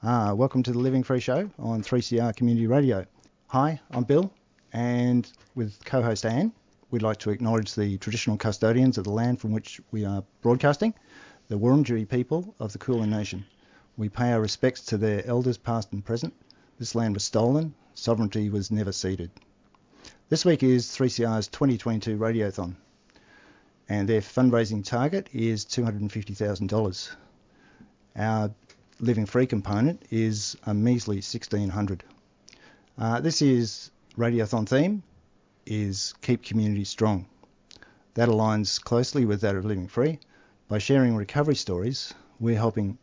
Ah, welcome to the Living Free Show on 3CR Community Radio. Hi, I'm Bill, and with co-host Anne, we'd like to acknowledge the traditional custodians of the land from which we are broadcasting, the Wurundjeri people of the Kulin Nation. We pay our respects to their elders past and present. This land was stolen, sovereignty was never ceded. This week is 3CR's 2022 Radiothon, and their fundraising target is $250,000. Our Living Free component is a measly 1600. Uh, this year's Radiothon theme is Keep Community Strong. That aligns closely with that of Living Free. By sharing recovery stories, we're helping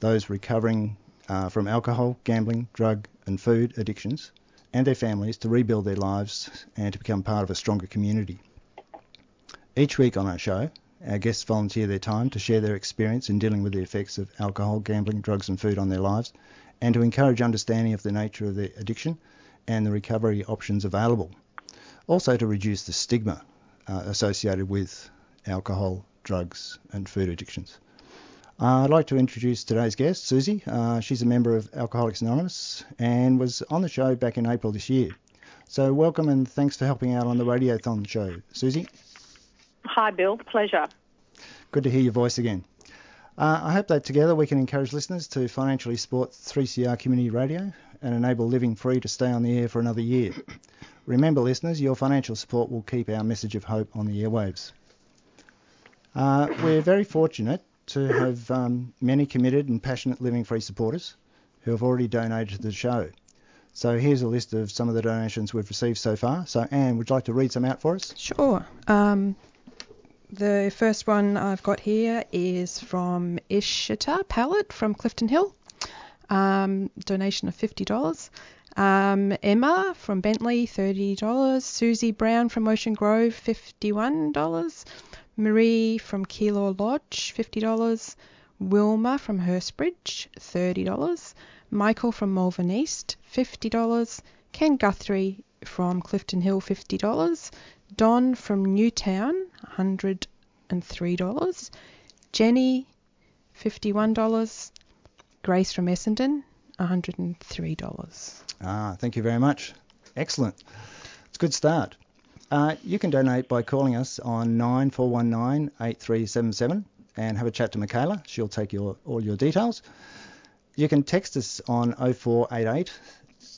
those recovering uh, from alcohol, gambling, drug, and food addictions and their families to rebuild their lives and to become part of a stronger community. Each week on our show, our guests volunteer their time to share their experience in dealing with the effects of alcohol, gambling, drugs, and food on their lives, and to encourage understanding of the nature of their addiction and the recovery options available. Also, to reduce the stigma uh, associated with alcohol, drugs, and food addictions. Uh, I'd like to introduce today's guest, Susie. Uh, she's a member of Alcoholics Anonymous and was on the show back in April this year. So, welcome and thanks for helping out on the Radiothon show, Susie. Hi, Bill. Pleasure. Good to hear your voice again. Uh, I hope that together we can encourage listeners to financially support 3CR Community Radio and enable Living Free to stay on the air for another year. Remember, listeners, your financial support will keep our message of hope on the airwaves. Uh, we're very fortunate to have um, many committed and passionate Living Free supporters who have already donated to the show. So here's a list of some of the donations we've received so far. So Anne, would you like to read some out for us? Sure. Um, the first one I've got here is from Ishita Pallet from Clifton Hill. Um, donation of $50. Um, Emma from Bentley, $30. Susie Brown from Ocean Grove, $51. Marie from Keilor Lodge, $50. Wilma from Hurstbridge, $30. Michael from Malvern East, $50. Ken Guthrie from Clifton Hill, $50. Don from Newtown, $103. Jenny, $51. Grace from Essendon, $103. Ah, thank you very much. Excellent. It's a good start. Uh, you can donate by calling us on 9419 8377 and have a chat to Michaela. She'll take your all your details. You can text us on 0488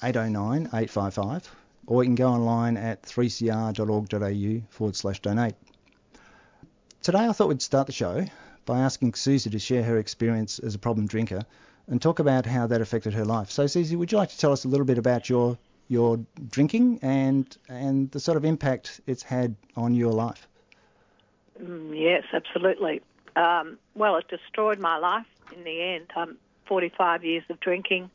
809 855 or you can go online at 3cr.org.au forward slash donate. Today I thought we'd start the show by asking Susie to share her experience as a problem drinker and talk about how that affected her life. So Susie, would you like to tell us a little bit about your your drinking and and the sort of impact it's had on your life? Mm, yes, absolutely. Um, well, it destroyed my life in the end. I'm 45 years of drinking.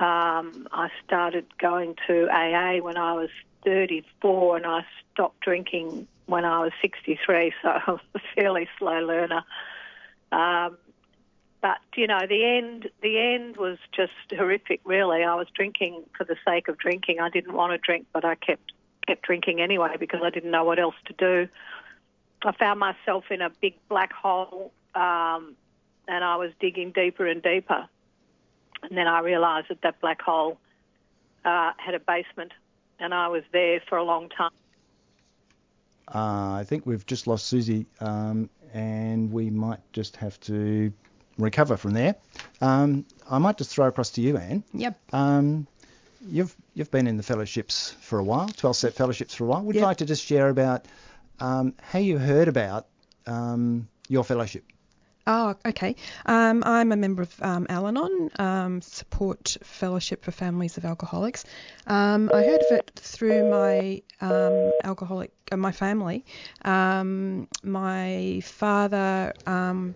Um, I started going to AA when I was 34 and I stopped drinking when I was 63, so I was a fairly slow learner. Um, but you know, the end the end was just horrific. Really, I was drinking for the sake of drinking. I didn't want to drink, but I kept kept drinking anyway because I didn't know what else to do. I found myself in a big black hole, um, and I was digging deeper and deeper. And then I realised that that black hole uh, had a basement, and I was there for a long time. Uh, I think we've just lost Susie, um, and we might just have to recover from there. Um, I might just throw across to you, Anne. Yep. Um, you've you've been in the fellowships for a while, 12 step fellowships for a while. Would you like to just share about um, how you heard about um, your fellowship? Oh, okay. Um, I'm a member of um, Al Anon, um, Support Fellowship for Families of Alcoholics. Um, I heard of it through my um, alcoholic, uh, my family. Um, my father um,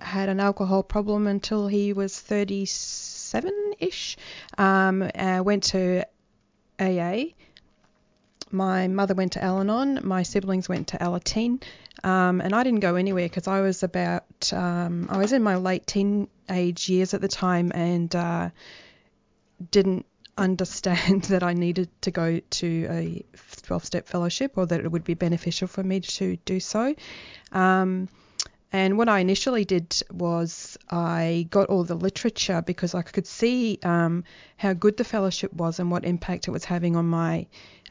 had an alcohol problem until he was 37 ish, I went to AA. My mother went to Al Anon. My siblings went to Alateen. Um, and I didn't go anywhere because I was about, um, I was in my late teenage years at the time and uh, didn't understand that I needed to go to a 12 step fellowship or that it would be beneficial for me to do so. Um, and what I initially did was I got all the literature because I could see um, how good the fellowship was and what impact it was having on my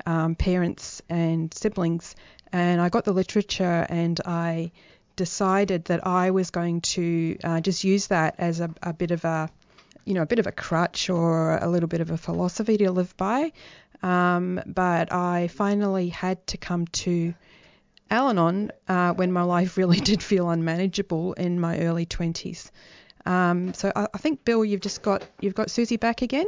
um, parents and siblings. And I got the literature and I decided that I was going to uh, just use that as a, a bit of a you know, a bit of a crutch or a little bit of a philosophy to live by. Um, but I finally had to come to Al Anon uh, when my life really did feel unmanageable in my early 20s. Um, so I, I, think Bill, you've just got you've got Susie back again.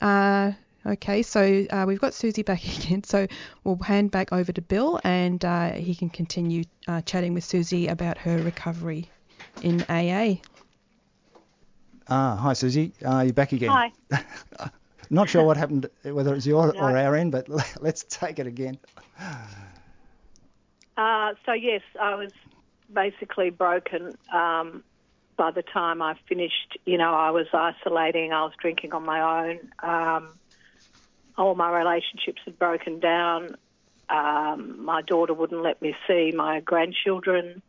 Uh, okay, so uh, we've got Susie back again. So we'll hand back over to Bill, and uh, he can continue uh, chatting with Susie about her recovery in AA. Ah, hi Susie, uh, you're back again. Hi. Not sure what happened, whether it's your no. or our end, but let's take it again. Uh, so yes, I was basically broken. Um, by the time I finished, you know, I was isolating. I was drinking on my own. Um, all my relationships had broken down. Um, my daughter wouldn't let me see my grandchildren.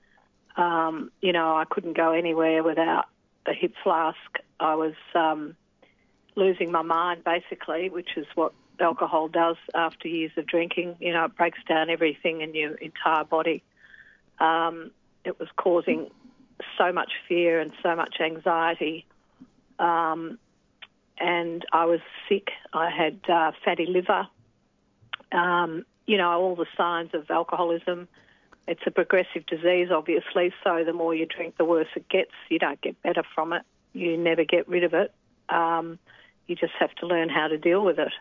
Um, you know, I couldn't go anywhere without the hip flask. I was um, losing my mind, basically, which is what alcohol does after years of drinking. You know, it breaks down everything in your entire body. Um, it was causing so much fear and so much anxiety. Um, and I was sick. I had uh, fatty liver. Um, you know, all the signs of alcoholism. It's a progressive disease, obviously, so the more you drink, the worse it gets. You don't get better from it. You never get rid of it. Um, you just have to learn how to deal with it.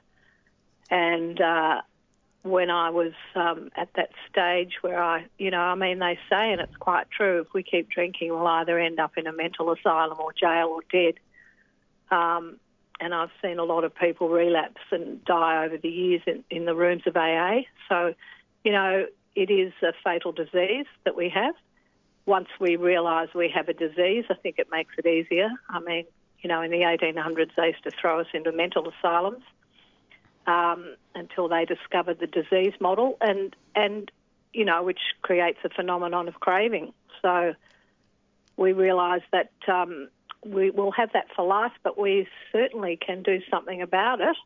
And uh, when I was um, at that stage where I, you know, I mean, they say, and it's quite true, if we keep drinking, we'll either end up in a mental asylum or jail or dead. Um, and I've seen a lot of people relapse and die over the years in, in the rooms of AA. So, you know, it is a fatal disease that we have. Once we realise we have a disease, I think it makes it easier. I mean, you know, in the 1800s, they used to throw us into mental asylums um, until they discovered the disease model, and and you know, which creates a phenomenon of craving. So we realise that um, we will have that for life, but we certainly can do something about it.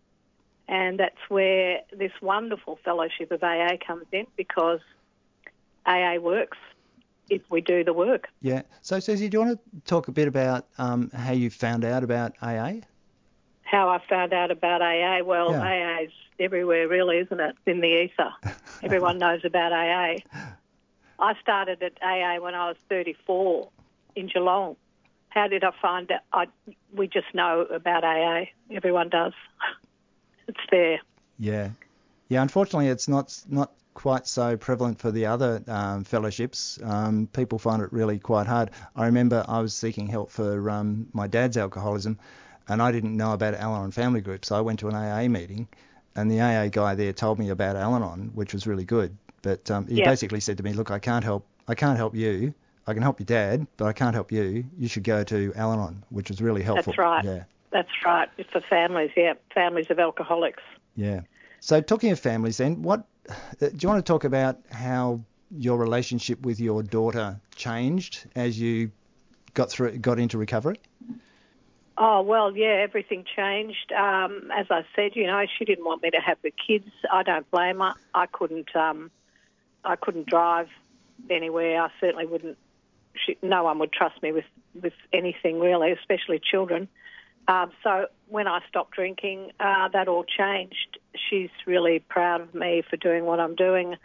And that's where this wonderful fellowship of AA comes in because AA works if we do the work. Yeah. So, Susie, do you want to talk a bit about um, how you found out about AA? How I found out about AA? Well, yeah. AA's everywhere, really, isn't it? It's in the ether. Everyone knows about AA. I started at AA when I was 34 in Geelong. How did I find out? I, we just know about AA. Everyone does. it's there. Yeah, yeah. Unfortunately, it's not not quite so prevalent for the other um, fellowships. Um, people find it really quite hard. I remember I was seeking help for um, my dad's alcoholism, and I didn't know about Al-Anon family groups. So I went to an AA meeting, and the AA guy there told me about Al-Anon, which was really good. But um, he yep. basically said to me, "Look, I can't help. I can't help you. I can help your dad, but I can't help you. You should go to Al-Anon, which was really helpful." That's right. Yeah. That's right. It's for families, yeah, families of alcoholics. Yeah. So talking of families, then, what uh, do you want to talk about how your relationship with your daughter changed as you got through, got into recovery? Oh well, yeah, everything changed. Um, as I said, you know, she didn't want me to have the kids. I don't blame her. I couldn't. Um, I couldn't drive anywhere. I certainly wouldn't. She, no one would trust me with with anything really, especially children. Um, so when I stopped drinking, uh, that all changed. She's really proud of me for doing what I'm doing.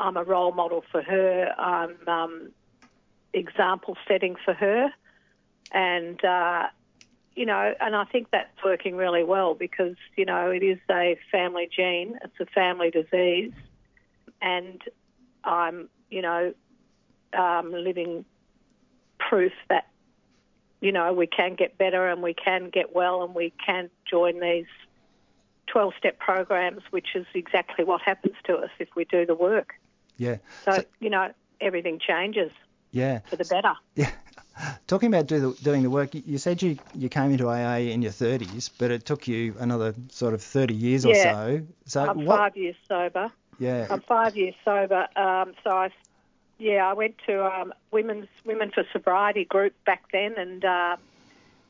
I'm a role model for her. I'm um, example setting for her, and uh, you know, and I think that's working really well because you know it is a family gene. It's a family disease, and I'm you know um, living proof that you know, we can get better and we can get well and we can join these 12 step programs, which is exactly what happens to us if we do the work. Yeah. So, so you know, everything changes. Yeah. For the better. Yeah. Talking about do the, doing the work, you said you, you came into AA in your 30s, but it took you another sort of 30 years yeah. or so. So I'm what, five years sober. Yeah. I'm five years sober. Um, so I, yeah, I went to um, women's Women for Sobriety group back then, and uh,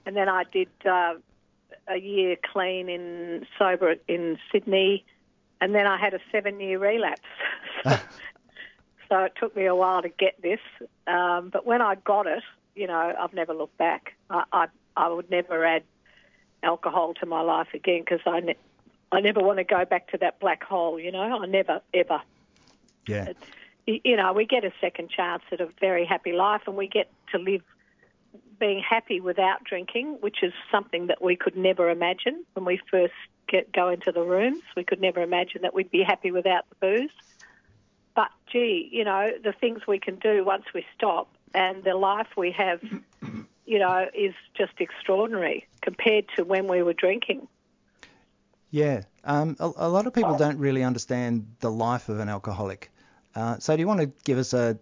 and then I did uh, a year clean in sober in Sydney, and then I had a seven year relapse. so it took me a while to get this, um, but when I got it, you know, I've never looked back. I I, I would never add alcohol to my life again because I ne- I never want to go back to that black hole. You know, I never ever. Yeah. It, you know, we get a second chance at a very happy life, and we get to live being happy without drinking, which is something that we could never imagine when we first get go into the rooms. We could never imagine that we'd be happy without the booze. But gee, you know, the things we can do once we stop and the life we have, you know, is just extraordinary compared to when we were drinking. Yeah, um, a, a, lot of people don't really understand the life of an alcoholic. Uh, so, do you want to give us a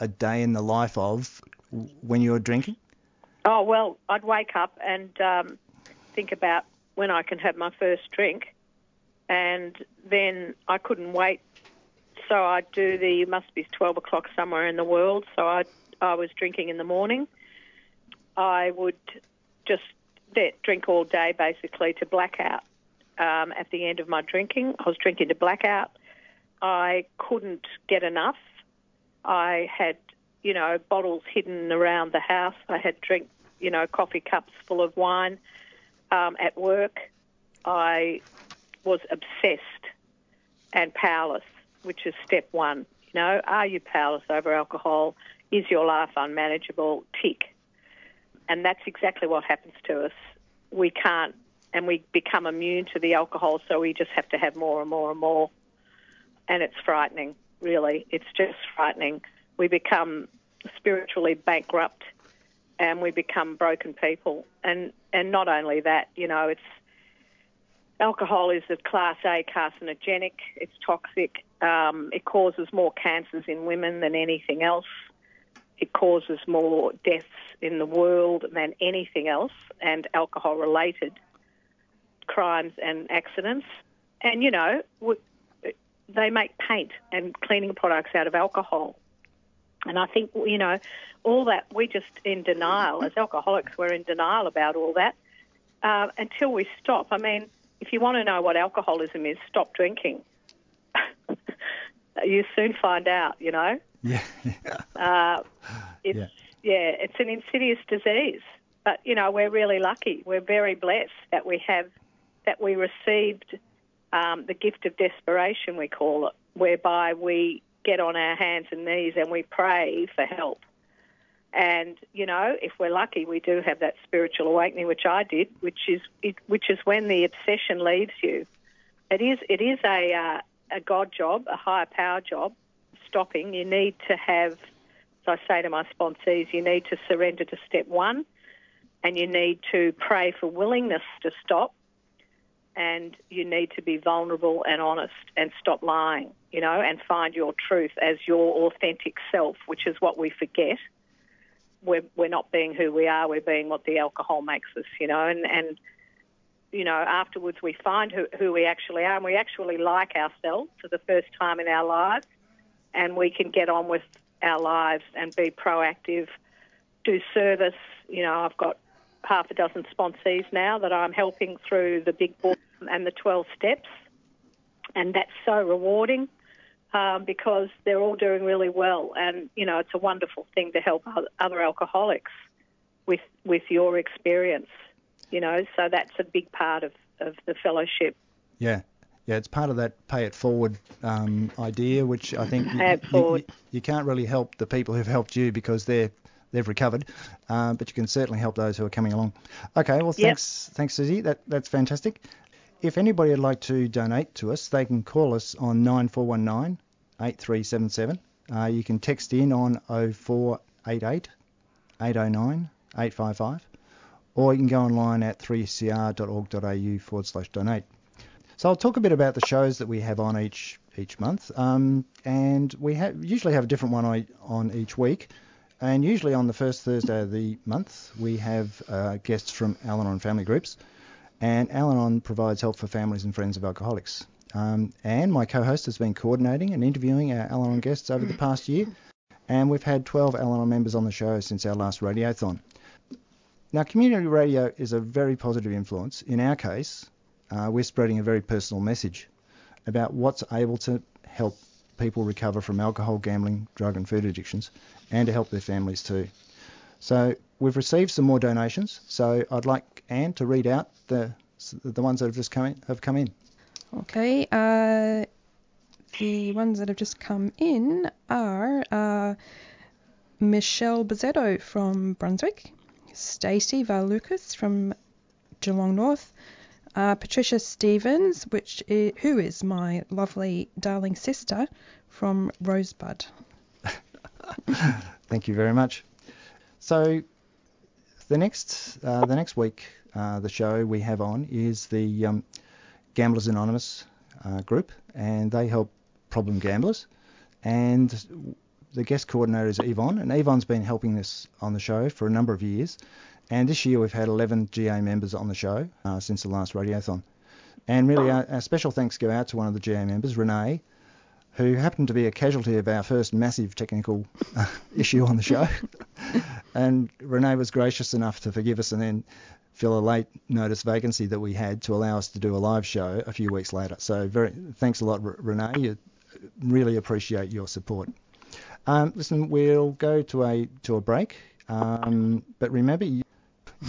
a day in the life of when you were drinking? Oh well, I'd wake up and um, think about when I can have my first drink, and then I couldn't wait. So I'd do the must be twelve o'clock somewhere in the world. So I I was drinking in the morning. I would just drink all day basically to blackout. Um, at the end of my drinking, I was drinking to blackout. I couldn't get enough. I had, you know, bottles hidden around the house. I had drink, you know, coffee cups full of wine. Um, at work, I was obsessed and powerless, which is step one. You know, are you powerless over alcohol? Is your life unmanageable? Tick. And that's exactly what happens to us. We can't, and we become immune to the alcohol, so we just have to have more and more and more. And it's frightening, really. It's just frightening. We become spiritually bankrupt and we become broken people. And, and not only that, you know, it's alcohol is a class A carcinogenic, it's toxic, um, it causes more cancers in women than anything else. It causes more deaths in the world than anything else, and alcohol related crimes and accidents. And, you know, they make paint and cleaning products out of alcohol. And I think, you know, all that, we're just in denial. As alcoholics, we're in denial about all that uh, until we stop. I mean, if you want to know what alcoholism is, stop drinking. you soon find out, you know. Yeah. uh, it's, yeah. yeah, it's an insidious disease. But, you know, we're really lucky. We're very blessed that we have, that we received um, the gift of desperation, we call it, whereby we get on our hands and knees and we pray for help. And you know, if we're lucky, we do have that spiritual awakening, which I did, which is it, which is when the obsession leaves you. It is it is a uh, a God job, a higher power job. Stopping, you need to have. as I say to my sponsees, you need to surrender to step one, and you need to pray for willingness to stop, and you need to be vulnerable and honest and stop lying, you know, and find your truth as your authentic self, which is what we forget. We're, we're not being who we are, we're being what the alcohol makes us, you know, and, and you know, afterwards we find who, who we actually are and we actually like ourselves for the first time in our lives and we can get on with our lives and be proactive, do service. You know, I've got half a dozen sponsees now that I'm helping through the big book and the 12 steps. And that's so rewarding um, because they're all doing really well. And, you know, it's a wonderful thing to help other alcoholics with, with your experience, you know, so that's a big part of, of the fellowship. Yeah. Yeah, it's part of that pay it forward um, idea, which I think you, you, you, can't really help the people who've helped you because they're they've recovered, uh, but you can certainly help those who are coming along. Okay, well thanks yep. thanks Susie, that that's fantastic. If anybody would like to donate to us, they can call us on 9419 8377. Uh, you can text in on 0488 809 855, or you can go online at 3cr.org.au forward slash donate. So I'll talk a bit about the shows that we have on each each month, um, and we usually have a different one on, on each week. And usually on the first Thursday of the month, we have uh, guests from Al-Anon family groups, and Al-Anon provides help for families and friends of alcoholics. Um, and my co-host has been coordinating and interviewing our Al-Anon guests over the past year, and we've had 12 Al-Anon members on the show since our last radiothon. Now, community radio is a very positive influence. In our case, uh, we're spreading a very personal message about what's able to help people recover from alcohol, gambling, drug and food addictions, and to help their families too. So we've received some more donations. So I'd like Anne to read out the the ones that have just come in, have come in. Okay. Uh, the ones that have just come in are uh, Michelle Bazzetto from Brunswick, Stacey Valukas from Geelong North, uh, Patricia Stevens, which is, who is my lovely darling sister from Rosebud. Thank you very much. So the next uh, the next week, uh, the show we have on is the um, Gamblers Anonymous uh, group, and they help problem gamblers. And the guest coordinator is Yvonne, and Yvonne's been helping us on the show for a number of years. And this year we've had 11 GA members on the show uh, since the last radiothon. And really, our, our, special thanks go out to one of the GA members, Renee, who happened to be a casualty of our first massive technical uh, issue on the show. and Renee was gracious enough to forgive us and then fill a late notice vacancy that we had to allow us to do a live show a few weeks later. So very thanks a lot, Renee. You really appreciate your support. Um, listen, we'll go to a to a break, um, but remember.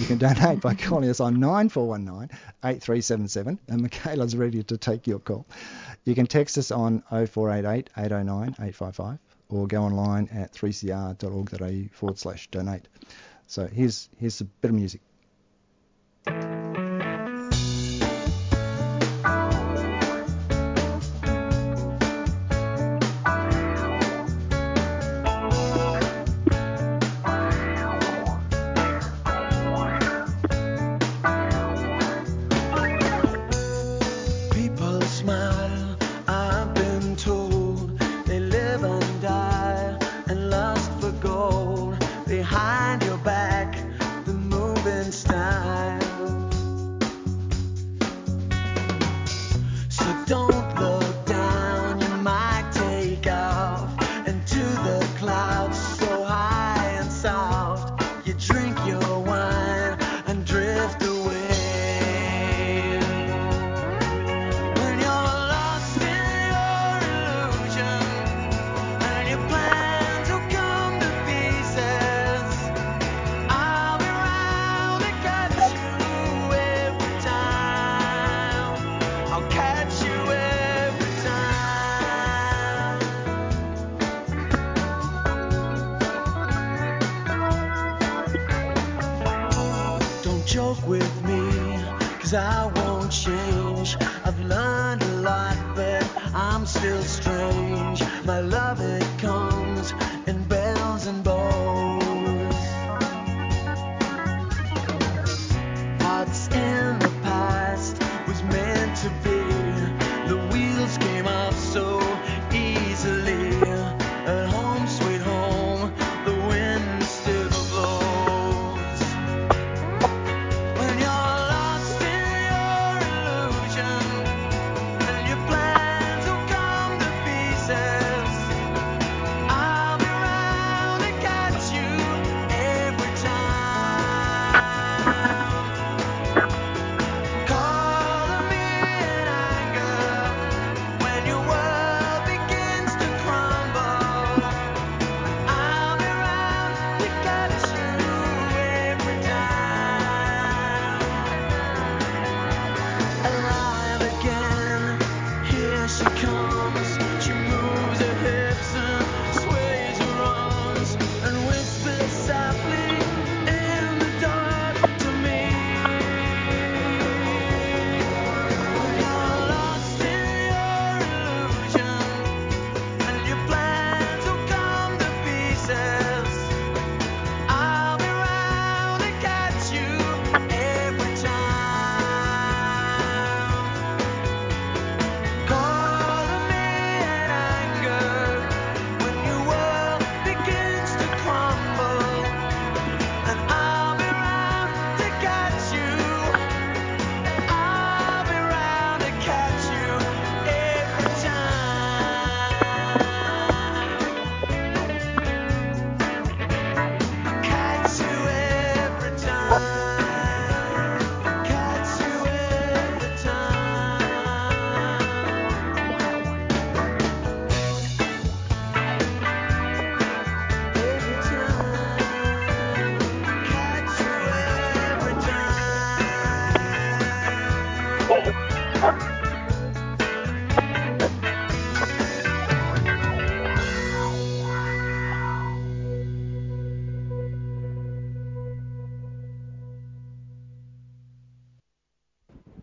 You, can donate by calling us on 9419 8377, and Michaela's ready to take your call. You can text us on 0488 809 855 or go online at 3cr.org.au forward slash donate. So here's, here's a bit of music.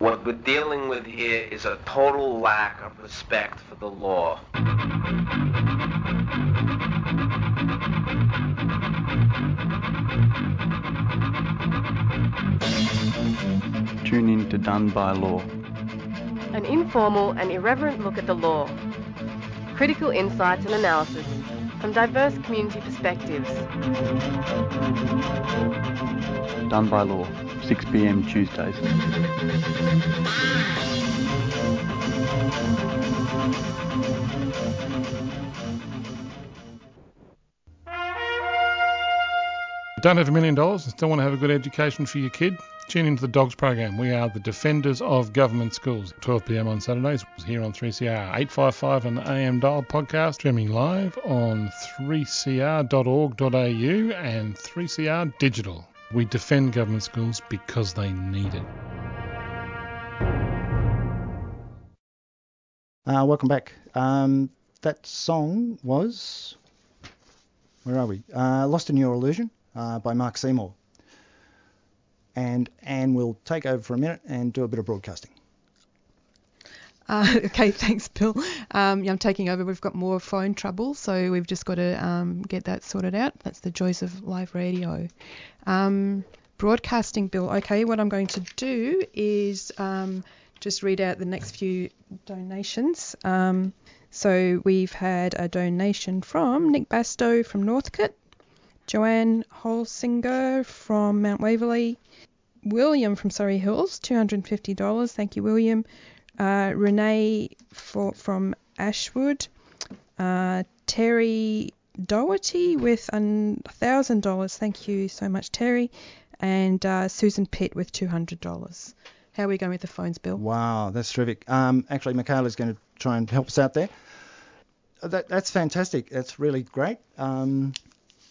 What we're dealing with here is a total lack of respect for the law. Tune in to Done by Law. An informal and irreverent look at the law. Critical insights and analysis from diverse community perspectives. Done by Law, 6 pm Tuesdays. Don't have a million dollars and still want to have a good education for your kid? Tune into the Dogs program. We are the defenders of government schools. 12 p.m. on Saturdays here on 3CR 855 and the AM dial podcast streaming live on 3cr.org.au and 3CR digital. We defend government schools because they need it. Uh, welcome back. Um, that song was. Where are we? Uh, Lost in Your Illusion uh, by Mark Seymour. And Anne will take over for a minute and do a bit of broadcasting. Uh, okay, thanks, Bill. Um, yeah, I'm taking over. We've got more phone trouble, so we've just got to um, get that sorted out. That's the joys of live radio. Um, broadcasting, Bill. Okay, what I'm going to do is um, just read out the next few donations. Um, so we've had a donation from Nick Bastow from Northcote, Joanne Holsinger from Mount Waverley, William from Surrey Hills, $250. Thank you, William. Uh, Renee for, from Ashwood, uh, Terry Doherty with $1,000. Thank you so much, Terry. And uh, Susan Pitt with $200. How are we going with the phones, Bill? Wow, that's terrific. Um, actually, Michaela's going to try and help us out there. Uh, That, that's fantastic. That's really great. Um,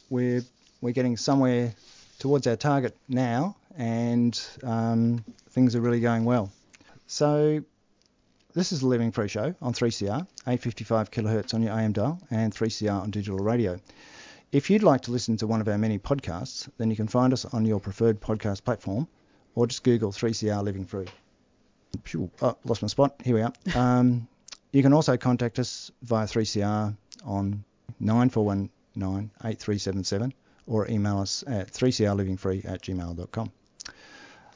we're we're getting somewhere towards our target now, and um, things are really going well. So this is the Living Free Show on 3CR, 855 kilohertz on your AM dial, and 3CR on digital radio. If you'd like to listen to one of our many podcasts, then you can find us on your preferred podcast platform, or just Google 3CR Living Free. Phew, Oh, lost my spot. Here we are. Um, you can also contact us via 3CR on 9419 8377 or email us at 3crlivingfree at gmail.com.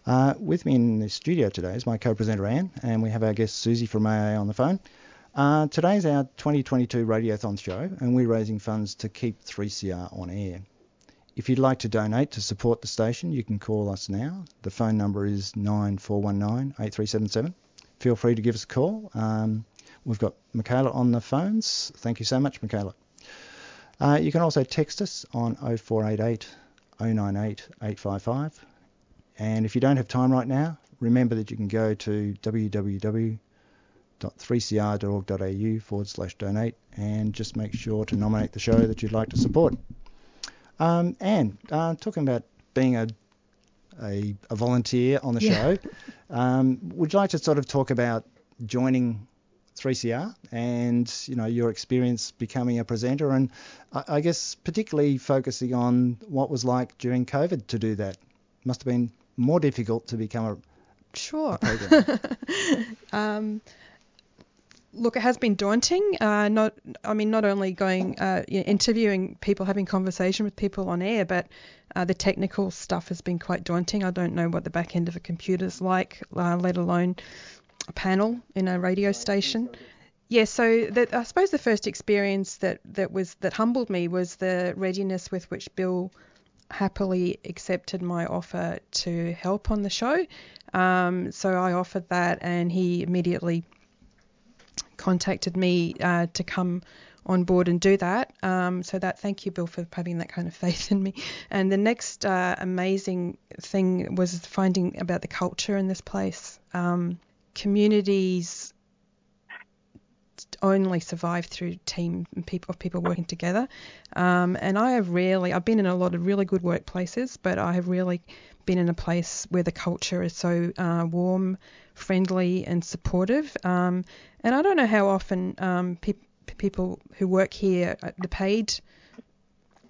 Uh, with me in the studio today is my co-presenter Anne, and we have our guest Susie from AA on the phone. Uh, today's our 2022 Radiothon show, and we're raising funds to keep 3CR on air. If you'd like to donate to support the station, you can call us now. The phone number is 9419 8377. Feel free to give us a call. Um, we've got Michaela on the phones. Thank you so much, Michaela. Uh, you can also text us on 0488 098 855. And if you don't have time right now, remember that you can go to www.3cr.org.au forward slash donate and just make sure to nominate the show that you'd like to support. Um, Anne, uh, talking about being a, a, a volunteer on the Yeah. show, um, would you like to sort of talk about joining 3CR and you know your experience becoming a presenter and I, I guess particularly focusing on what was like during COVID to do that. Must have been more difficult to become a Sure. program. um, look, it has been daunting. Uh, not, I mean, not only going uh, you know, interviewing people, having conversation with people on air, but uh, the technical stuff has been quite daunting. I don't know what the back end of a computer is like, uh, let alone a panel in a radio station. Yeah, so that, I suppose the first experience that, that was that humbled me was the readiness with which Bill happily accepted my offer to help on the show. Um, so I offered that, and he immediately contacted me uh, to come on board and do that. Um, so that thank you, Bill, for having that kind of faith in me. And the next uh, amazing thing was finding about the culture in this place. Um, communities only survive through team people of people working together. Um, and I have really, I've been in a lot of really good workplaces, but I have really been in a place where the culture is so uh, warm, friendly, and supportive. Um, and I don't know how often um, pe- people who work here, uh, the paid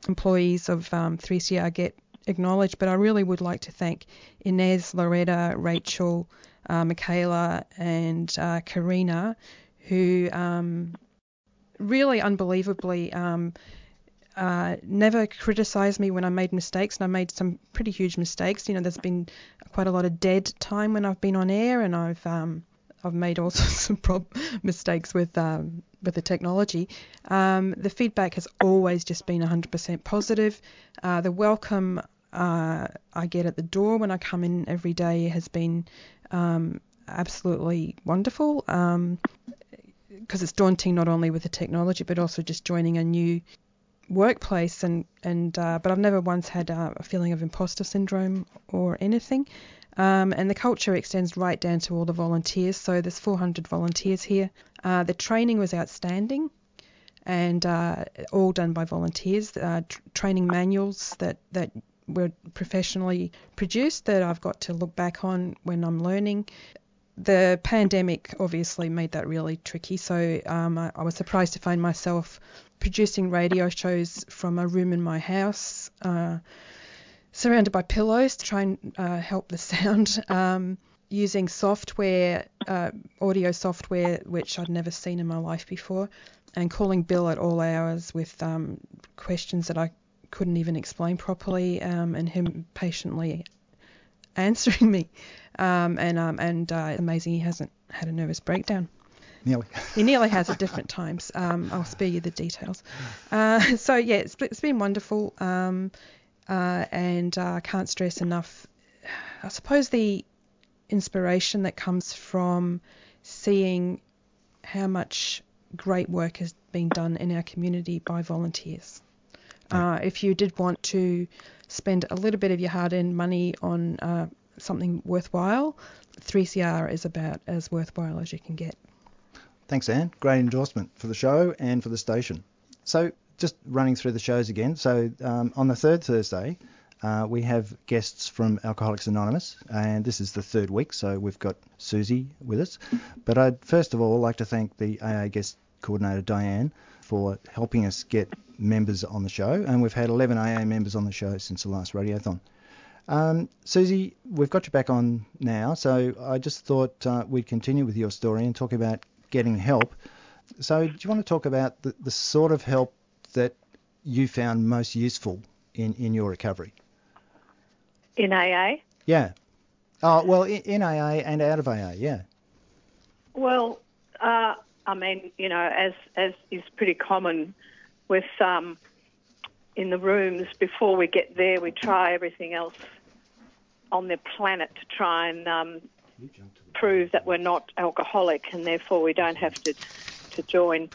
employees of um, 3CR, get acknowledged, but I really would like to thank Inez, Loretta, Rachel, uh, Michaela and uh, Karina, who um, really unbelievably um, uh, never criticised me when I made mistakes, and I made some pretty huge mistakes. You know, there's been quite a lot of dead time when I've been on air, and I've um, I've made all sorts of prob- mistakes with um, with the technology. Um, the feedback has always just been 100% positive. Uh, the welcome uh, I get at the door when I come in every day has been um, absolutely wonderful. because um, it's daunting not only with the technology but also just joining a new workplace and and uh, but I've never once had uh, a feeling of imposter syndrome or anything. Um, and the culture extends right down to all the volunteers. So there's 400 volunteers here. Uh, the training was outstanding and uh, all done by volunteers. Uh, tr- training manuals that, that were professionally produced that I've got to look back on when I'm learning. The pandemic obviously made that really tricky, so um, I, I, was surprised to find myself producing radio shows from a room in my house. Uh, surrounded by pillows to try and uh, help the sound. Um, using software, uh, audio software, which I'd never seen in my life before, and calling Bill at all hours with um, questions that I couldn't even explain properly, um, and him patiently answering me. Um, and um, and uh, amazing, he hasn't had a nervous breakdown. Nearly. he nearly has at different times. Um, I'll spare you the details. Uh, so yeah, it's, it's been wonderful. Um, uh, and I uh, can't stress enough, I suppose, the inspiration that comes from seeing how much great work has been done in our community by volunteers. Uh, if you did want to spend a little bit of your hard-earned money on uh, something worthwhile, 3CR is about as worthwhile as you can get. Thanks, Anne. Great endorsement for the show and for the station. So, just running through the shows again. So um, on the third Thursday, uh, we have guests from Alcoholics Anonymous, and this is the third week, so we've got Susie with us. But I'd first of all like to thank the AA guest coordinator Diane for helping us get members on the show, and we've had 11 AA members on the show since the last radiothon. Um, Susie, we've got you back on now, so I just thought uh, we'd continue with your story and talk about getting help. So, do you want to talk about the, the sort of help that you found most useful in, in your recovery? In AA? Yeah. Oh, well, in, in AA and out of AA, yeah. Well, uh, I mean, you know, as as is pretty common with um, in the rooms before we get there, we try everything else on the planet to try and um, prove that we're not alcoholic, and therefore we don't have to to join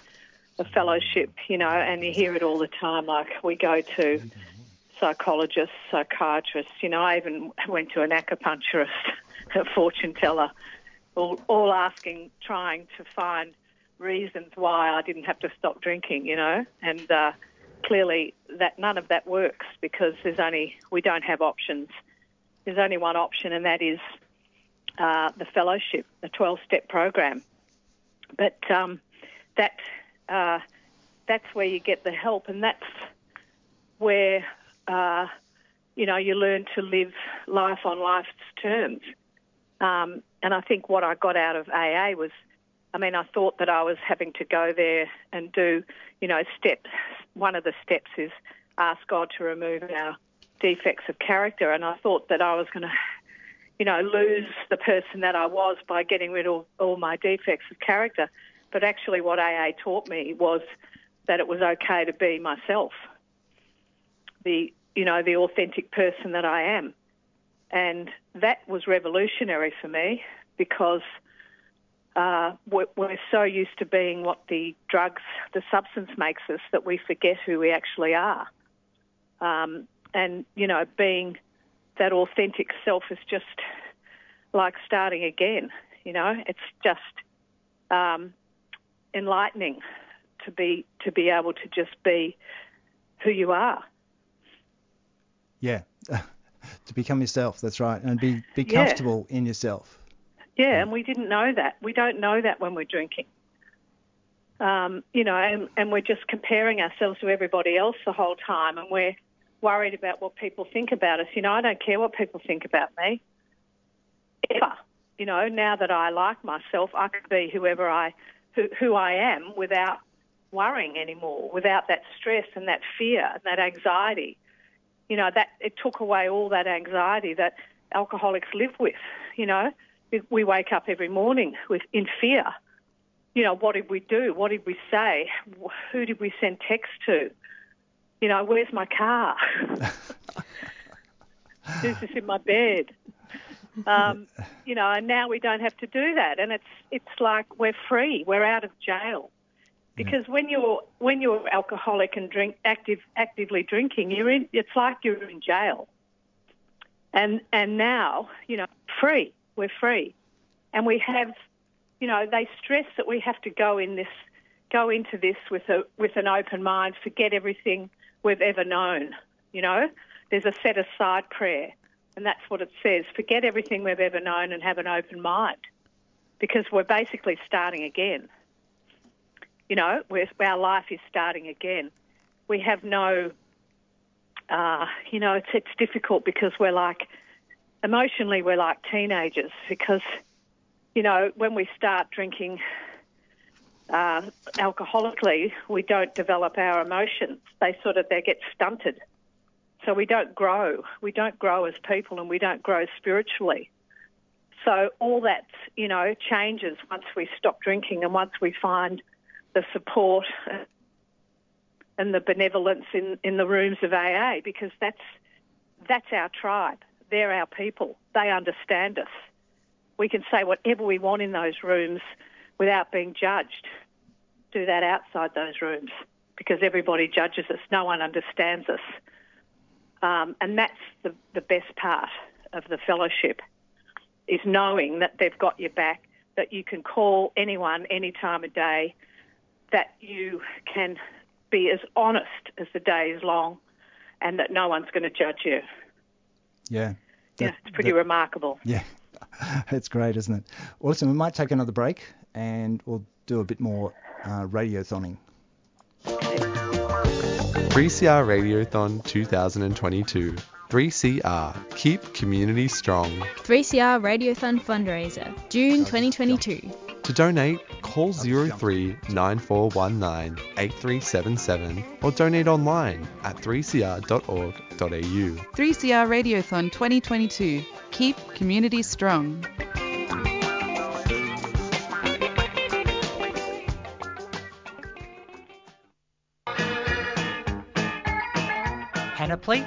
a fellowship, you know, and you hear it all the time. Like we go to psychologists, psychiatrists, you know, I even went to an acupuncturist, a fortune teller, all, all asking, trying to find reasons why I didn't have to stop drinking, you know, and uh, clearly that none of that works because there's only we don't have options. There's only one option, and that is uh, the fellowship, the 12-step program. But um, that uh, that's where you get the help, and that's where uh, you know you learn to live life on life's terms. Um, and I think what I got out of AA was, I mean, I thought that I was having to go there and do, you know, steps. One of the steps is ask God to remove our defects of character, and I thought that I was going to, you know, lose the person that I was by getting rid of all my defects of character. But actually, what AA taught me was that it was okay to be myself, the you know the authentic person that I am, and that was revolutionary for me because uh, we're, we're, so used to being what the drugs, the substance makes us that we forget who we actually are, um, and you know being that authentic self is just like starting again. You know, it's just um, enlightening to be to be able to just be who you are. Yeah, to become yourself. That's right, and be be comfortable yeah. in yourself. Yeah, and we didn't know that. We don't know that when we're drinking. Um, you know, and, and we're just comparing ourselves to everybody else the whole time, and we're worried about what people think about us. You know, I don't care what people think about me, ever. you know, now that I like myself, I can be whoever I, who, who I am without worrying anymore, without that stress and that fear and that anxiety. You know, that it took away all that anxiety that alcoholics live with. You know, we, wake up every morning with in fear. You know, what did we do? What did we say? Who did we send text to? You know, where's my car? Who's this in my bed? Um, you know, and now we don't have to do that, and it's it's like we're free. We're out of jail. Because when you're when you're alcoholic and drink active actively drinking, you're in. It's like you're in jail. And and now you know free. We're free, and we have, you know, they stress that we have to go in this, go into this with a with an open mind, forget everything we've ever known. You know, there's a set aside prayer, and that's what it says: forget everything we've ever known and have an open mind, because we're basically starting again. You know, our life is starting again. We have no, uh, you know, it's it's difficult because we're like emotionally we're like teenagers because, you know, when we start drinking uh, alcoholically, we don't develop our emotions. They sort of they get stunted, so we don't grow. We don't grow as people, and we don't grow spiritually. So all that you know changes once we stop drinking and once we find the support and the benevolence in, in the rooms of AA because that's that's our tribe. They're our people. They understand us. We can say whatever we want in those rooms without being judged. Do that outside those rooms because everybody judges us. No one understands us. Um, and that's the, the best part of the fellowship is knowing that they've got your back, that you can call anyone any time of day, that you can be as honest as the day is long, and that no one's going to judge you. Yeah. yeah, it's pretty remarkable. Yeah, it's great, isn't it? Well, listen, we might take another break and we'll do a bit more uh, radiothoning. 3CR Radiothon 2022. 3CR. Keep community strong. 3CR Radiothon fundraiser, June 2022. To donate, call 03 9419 8377 or donate online at 3cr.org.au. 3CR Radiothon 2022. Keep community strong. Panoply,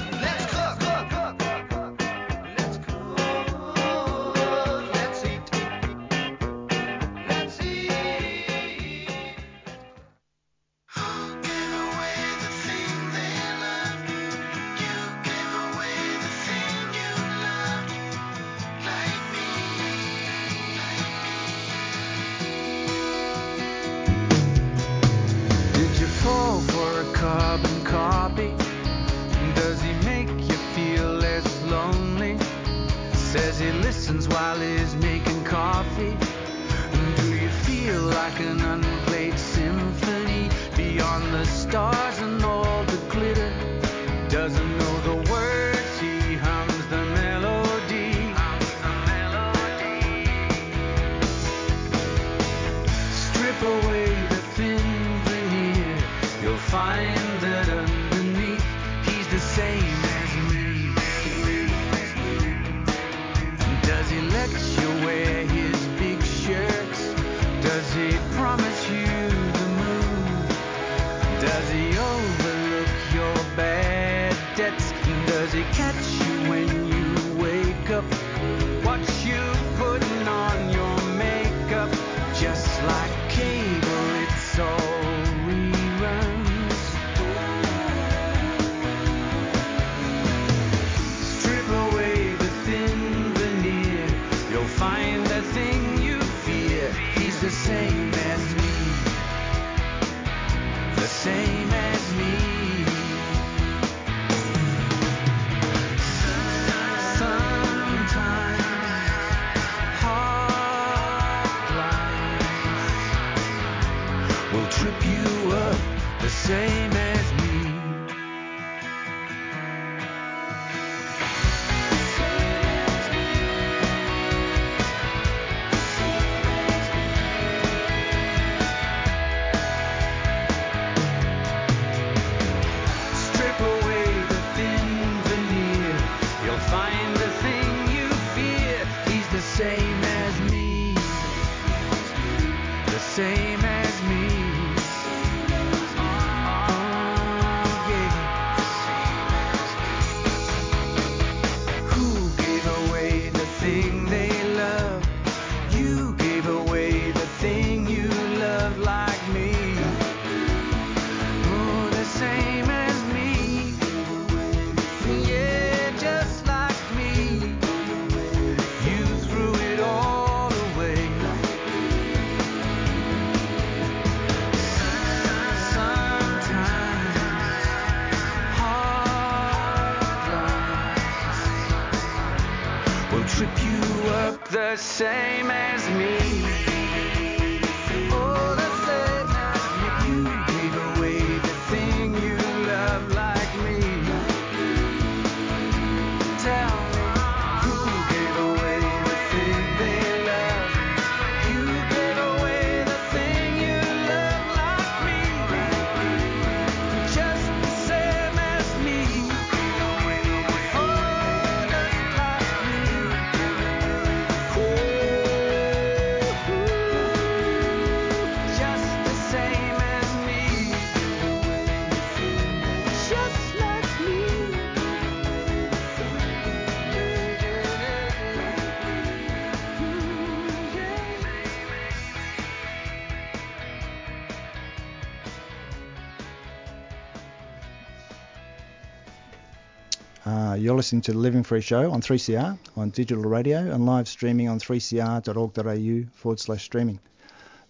Uh, you're listening to the Living Free Show on 3CR on digital radio and live streaming on 3cr.org.au forward slash streaming.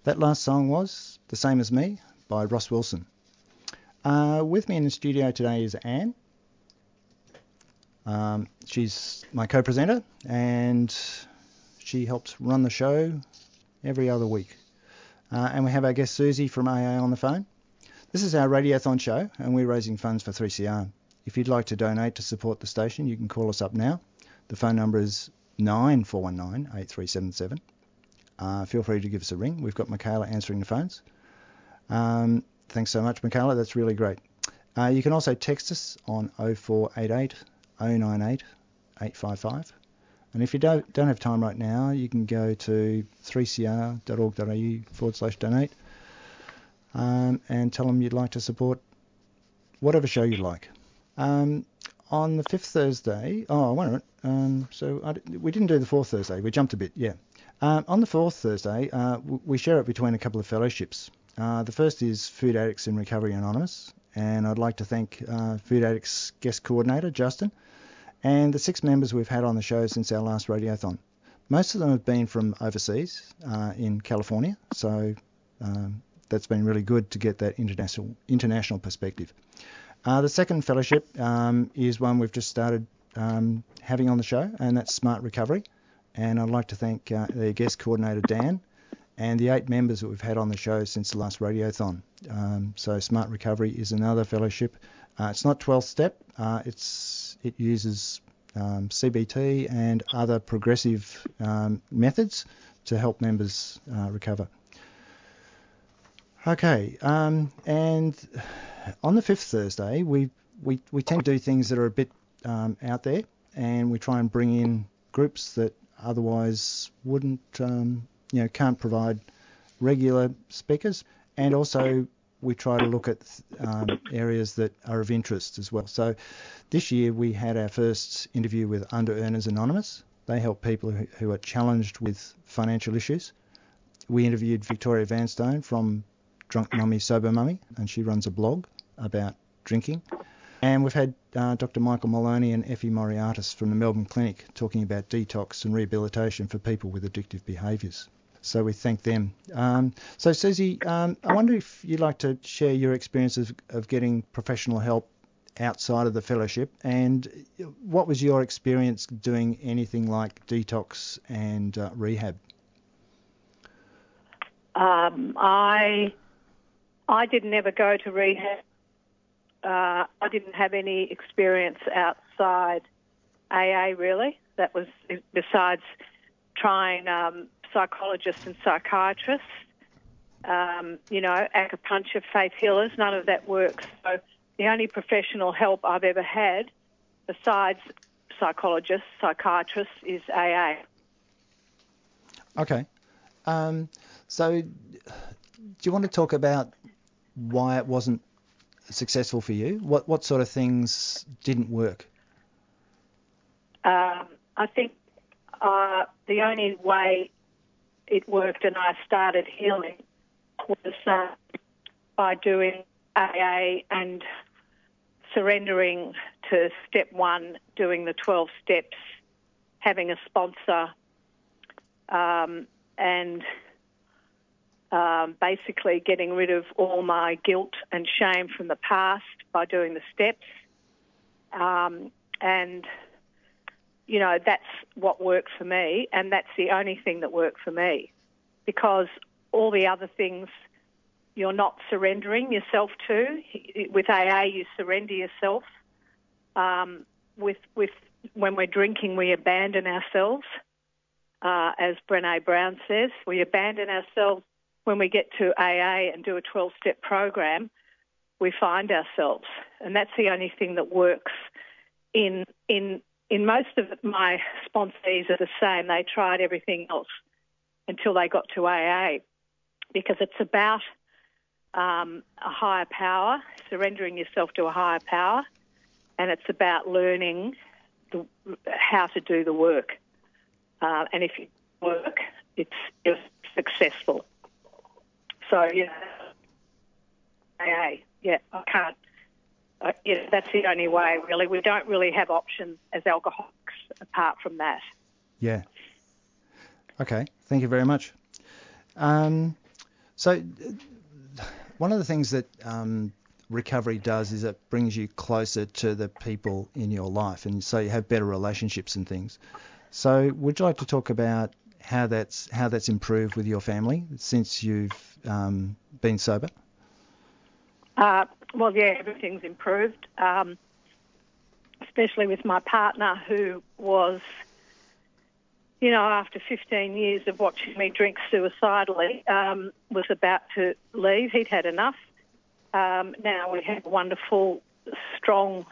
That last song was The Same as Me by Ross Wilson. Uh, with me in the studio today is Anne. Um, she's my co presenter and she helps run the show every other week. Uh, and we have our guest Susie from AA on the phone. This is our Radiothon show and we're raising funds for 3CR. If you'd like to donate to support the station, you can call us up now. The phone number is 9419 8377. Uh, feel free to give us a ring. We've got Michaela answering the phones. Um, thanks so much, Michaela. That's really great. Uh, you can also text us on 0488 098 855. And if you don't, don't have time right now, you can go to 3cr.org.au forward slash donate um, and tell them you'd like to support whatever show you like. Um, on the fifth Thursday, oh, a minute. Um, so I, we didn't do the fourth Thursday. We jumped a bit, yeah. Um, on the fourth Thursday, uh, we share it between a couple of fellowships. Uh, the first is Food Addicts in Recovery Anonymous, and I'd like to thank uh, Food Addicts guest coordinator Justin and the six members we've had on the show since our last radiothon. Most of them have been from overseas uh, in California, so um, that's been really good to get that international international perspective. Uh, the second fellowship um, is one we've just started um, having on the show, and that's Smart Recovery. And I'd like to thank uh, their guest coordinator Dan and the eight members that we've had on the show since the last radiothon. Um, so Smart Recovery is another fellowship. Uh, it's not 12 step. Uh, it's it uses um, CBT and other progressive um, methods to help members uh, recover. Okay, um, and on the fifth Thursday, we, we, we tend to do things that are a bit um, out there, and we try and bring in groups that otherwise wouldn't, um, you know, can't provide regular speakers, and also we try to look at um, areas that are of interest as well. So this year we had our first interview with Under Earners Anonymous. They help people who, who are challenged with financial issues. We interviewed Victoria Vanstone from Drunk Mummy Sober Mummy, and she runs a blog about drinking. And we've had uh, Dr. Michael Maloney and Effie Moriartis from the Melbourne Clinic talking about detox and rehabilitation for people with addictive behaviours. So we thank them. Um, so Susie, um, I wonder if you'd like to share your experience of, of getting professional help outside of the fellowship, and what was your experience doing anything like detox and uh, rehab? Um, I I didn't ever go to rehab. Uh, I didn't have any experience outside AA really. That was besides trying um, psychologists and psychiatrists. Um, you know, acupuncture, faith healers. None of that works. So the only professional help I've ever had, besides psychologists, psychiatrists, is AA. Okay. Um, so, do you want to talk about why it wasn't successful for you? What what sort of things didn't work? Um, I think uh, the only way it worked and I started healing was uh, by doing AA and surrendering to step one, doing the 12 steps, having a sponsor, um, and um, basically getting rid of all my guilt and shame from the past by doing the steps. Um, and you know, that's what worked for me, and that's the only thing that worked for me, because all the other things you're not surrendering yourself to. With AA, you surrender yourself. Um, with with when we're drinking, we abandon ourselves. Uh, as Brene Brown says, we abandon ourselves when we get to AA and do a 12 step program. We find ourselves, and that's the only thing that works. In in in most of my sponsees are the same. They tried everything else until they got to AA, because it's about um, a higher power, surrendering yourself to a higher power, and it's about learning the, how to do the work. Uh, and if you work, it's you're successful. So yeah, AA, yeah, I can't. Yeah, that's the only way, really. We don't really have options as alcoholics apart from that. Yeah. Okay. Thank you very much. Um, so one of the things that um, recovery does is it brings you closer to the people in your life, and so you have better relationships and things. So, would you like to talk about how that's how that's improved with your family since you've um, been sober? Uh, well, yeah, everything's improved, um, especially with my partner who was you know, after 15 years of watching me drink suicidally, um, was about to leave. He'd had enough. Um, now we have a wonderful, strong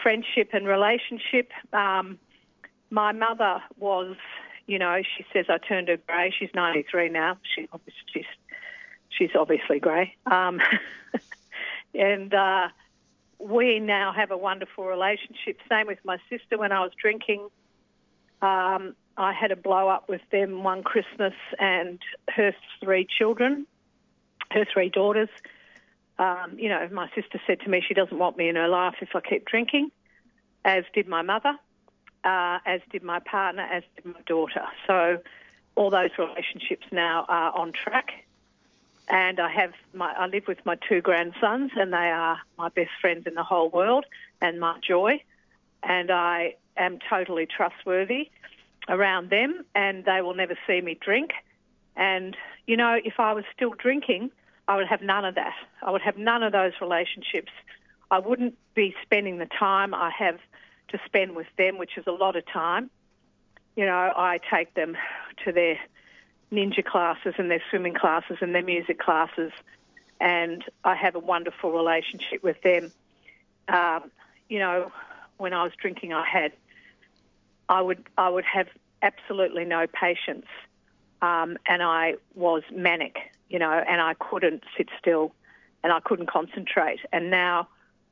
friendship and relationship. Um, my mother was, you know, she says I turned her grey. She's 93 now. She she's she's obviously grey. Um, and uh, we now have a wonderful relationship. Same with my sister. When I was drinking, um, I had a blow up with them one Christmas and her three children, her three daughters. Um, you know, my sister said to me she doesn't want me in her life if I keep drinking, as did my mother, uh, as did my partner, as did my daughter. So all those relationships now are on track. And I have my, I live with my two grandsons, and they are my best friends in the whole world and my joy. And I am totally trustworthy around them, and they will never see me drink. And, you know, if I was still drinking, I would have none of that. I would have none of those relationships. I wouldn't be spending the time I have to spend with them, which is a lot of time. You know, I take them to their ninja classes and their swimming classes and their music classes, and I have a wonderful relationship with them. Um, you know, when I was drinking, I had I would I would have absolutely no patience, um, and I was manic, you know, and I couldn't sit still, and I couldn't concentrate. And now,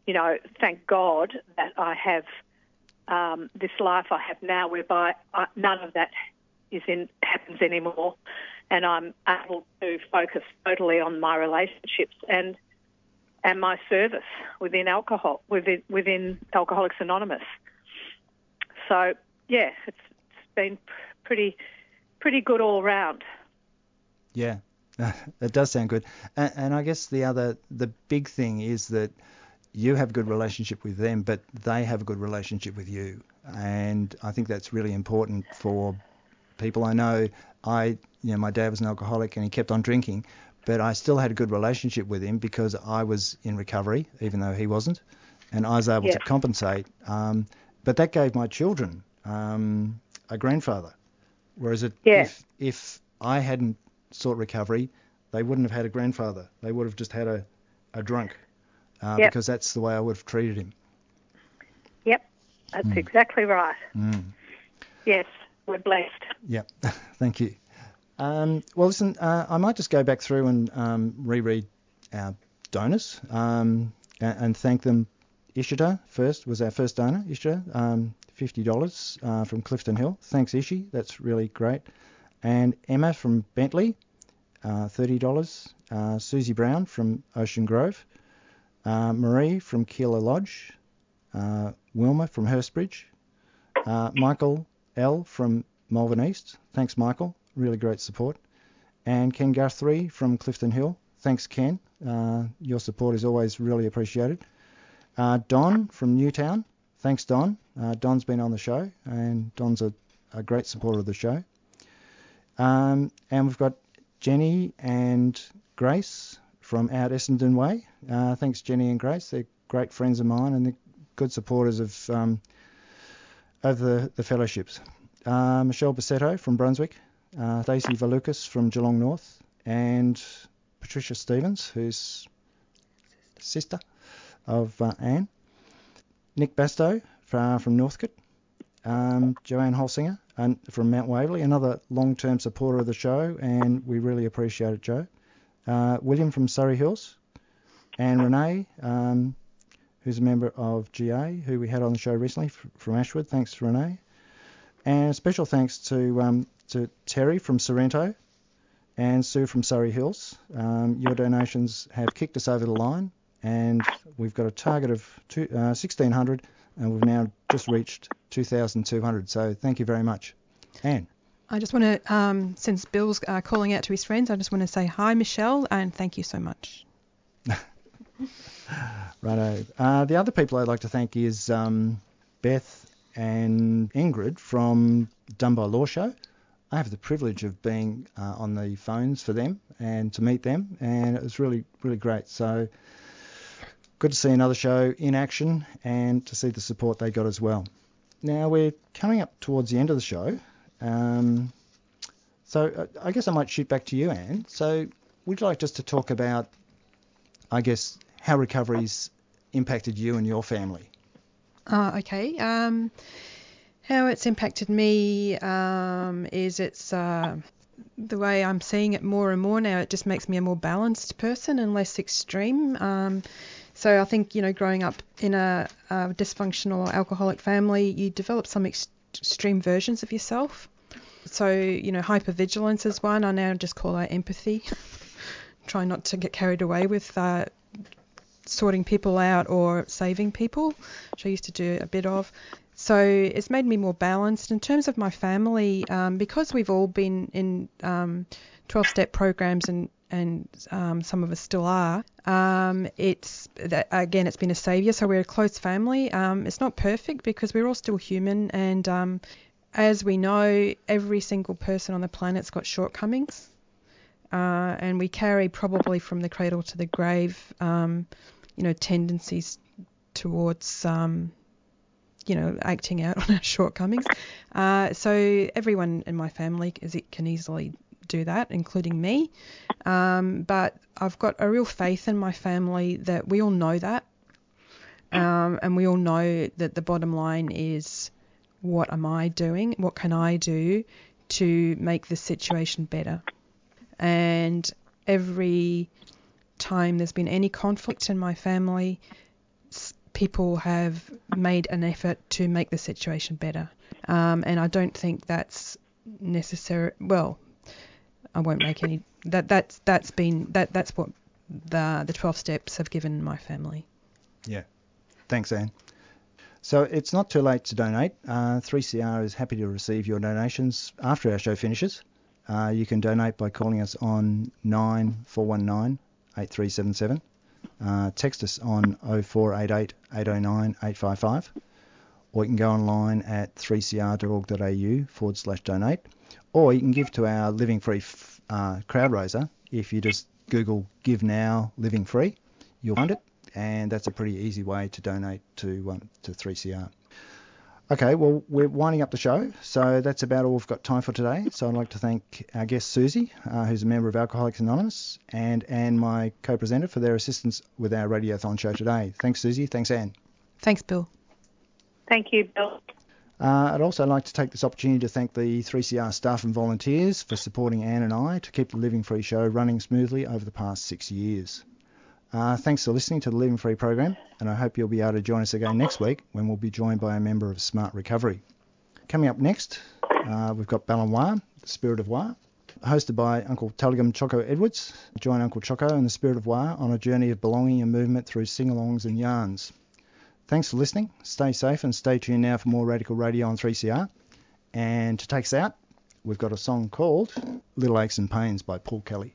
you know, thank God that I have um, this life I have now, whereby I, none of that is in happens anymore, and I'm able to focus totally on my relationships and and my service within alcohol within within Alcoholics Anonymous. So yeah, it's, it's been pretty pretty good all round. Yeah, that does sound good. And, and I guess the other the big thing is that you have a good relationship with them, but they have a good relationship with you. And I think that's really important for people. I know I, you know, my dad was an alcoholic and he kept on drinking, but I still had a good relationship with him because I was in recovery, even though he wasn't, and I was able yeah. to compensate. Um, but that gave my children um, a grandfather. Whereas it, yeah. if if I hadn't sought recovery, they wouldn't have had a grandfather. They would have just had a, a drunk uh, yep. because that's the way I would have treated him. Yep, that's mm. exactly right. Mm. Yes, we're blessed. Yep, thank you. Um, well, listen, uh, I might just go back through and um, reread our donors um, and, and, thank them. Ishita first was our first donor, Ishita. Um, $50 uh, from Clifton Hill. Thanks, Ishi. That's really great. And Emma from Bentley, uh, $30. Uh, Susie Brown from Ocean Grove. Uh, Marie from Keilor Lodge. Uh, Wilma from Hurstbridge. Uh, Michael L. from Malvern East. Thanks, Michael. Really great support. And Ken Guthrie from Clifton Hill. Thanks, Ken. your support is always really appreciated. Don from Newtown. Thanks, Don. Uh, Don's been on the show, and Don's a, a great supporter of the show. Um, and we've got Jenny and Grace from out Essendon Way. Uh, thanks, Jenny and Grace. They're great friends of mine and they're good supporters of um, of the, the fellowships. Uh, Michelle Bassetto from Brunswick, uh, Stacey Valukas from Geelong North, and Patricia Stevens, who's sister of uh, Anne. Nick Bastow from, from Northcote. Um, Joanne Holsinger from Mount Waverley, another long-term supporter of the show, and we really appreciate it, Joe. Uh, William from Surrey Hills, and Renee, um, who's a member of GA, who we had on the show recently from Ashwood. Thanks, Renee. And special thanks to um, to Terry from Sorrento and Sue from Surrey Hills. Um, your donations have kicked us over the line, and we've got a target of two, uh, 1,600, and we've now just reached 2,200. So thank you very much. Anne. I just want to, um, since Bill's uh, calling out to his friends, I just want to say hi, Michelle, and thank you so much. Righto. Uh, the other people I'd like to thank is um, Beth and Ingrid from Dunbar Law Show. I have the privilege of being uh, on the phones for them and to meet them, and it was really, really great. So good to see another show in action and to see the support they got as well. Now we're coming up towards the end of the show, um, so uh, I guess I might shoot back to you, Anne. So would you like just to talk about, I guess, how recovery's impacted you and your family? Uh, okay. Um, how it's impacted me um, is it's uh, the way I'm seeing it more and more now. It just makes me a more balanced person and less extreme. Um, so I think you know, growing up in a, a dysfunctional alcoholic family, you develop some ex- extreme versions of yourself. So you know, hypervigilance is one. I now just call that empathy. Try not to get carried away with uh, sorting people out or saving people, which I used to do a bit of. So it's made me more balanced in terms of my family um, because we've all been in um, 12-step programs and and um, some of us still are. Um, it's again, it's been a saviour. So we're a close family. Um, it's not perfect because we're all still human, and um, as we know, every single person on the planet's got shortcomings, uh, and we carry probably from the cradle to the grave, um, you know, tendencies towards um, you know, acting out on our shortcomings. Uh, so everyone in my family is, can easily do that, including me. Um, but I've got a real faith in my family that we all know that. Um, and we all know that the bottom line is what am I doing? What can I do to make the situation better? And every time there's been any conflict in my family, people have made an effort to make the situation better. Um, and I don't think that's necessary. Well, I won't make any. That that's that's been that that's what the the 12 steps have given my family. Yeah. Thanks, Anne. So it's not too late to donate. Uh, 3CR is happy to receive your donations after our show finishes. Uh, you can donate by calling us on 9419 8377. Uh, text us on 0488 809 855 or you can go online at 3cr.org.au forward slash donate or you can give to our Living Free uh, crowd raiser. If you just Google Give Now Living Free, you'll find it and that's a pretty easy way to donate to um, to 3CR. Okay, well, we're winding up the show, so that's about all we've got time for today. So I'd like to thank our guest Susie, uh, who's a member of Alcoholics Anonymous, and Anne, my co-presenter, for their assistance with our Radiothon show today. Thanks, Susie. Thanks, Anne. Thanks, Bill. Thank you, Bill. Uh, I'd also like to take this opportunity to thank the 3CR staff and volunteers for supporting Anne and I to keep the Living Free show running smoothly over the past six years. Uh, thanks for listening to the Living Free program, and I hope you'll be able to join us again next week when we'll be joined by a member of Smart Recovery. Coming up next, uh, we've got Balanoir, the Spirit of Wa, hosted by Uncle Tullagum Choco Edwards. Join Uncle Choco and the Spirit of Wa on a journey of belonging and movement through sing-alongs and yarns. Thanks for listening. Stay safe and stay tuned now for more Radical Radio on 3CR. And to take us out, we've got a song called Little Aches and Pains by Paul Kelly.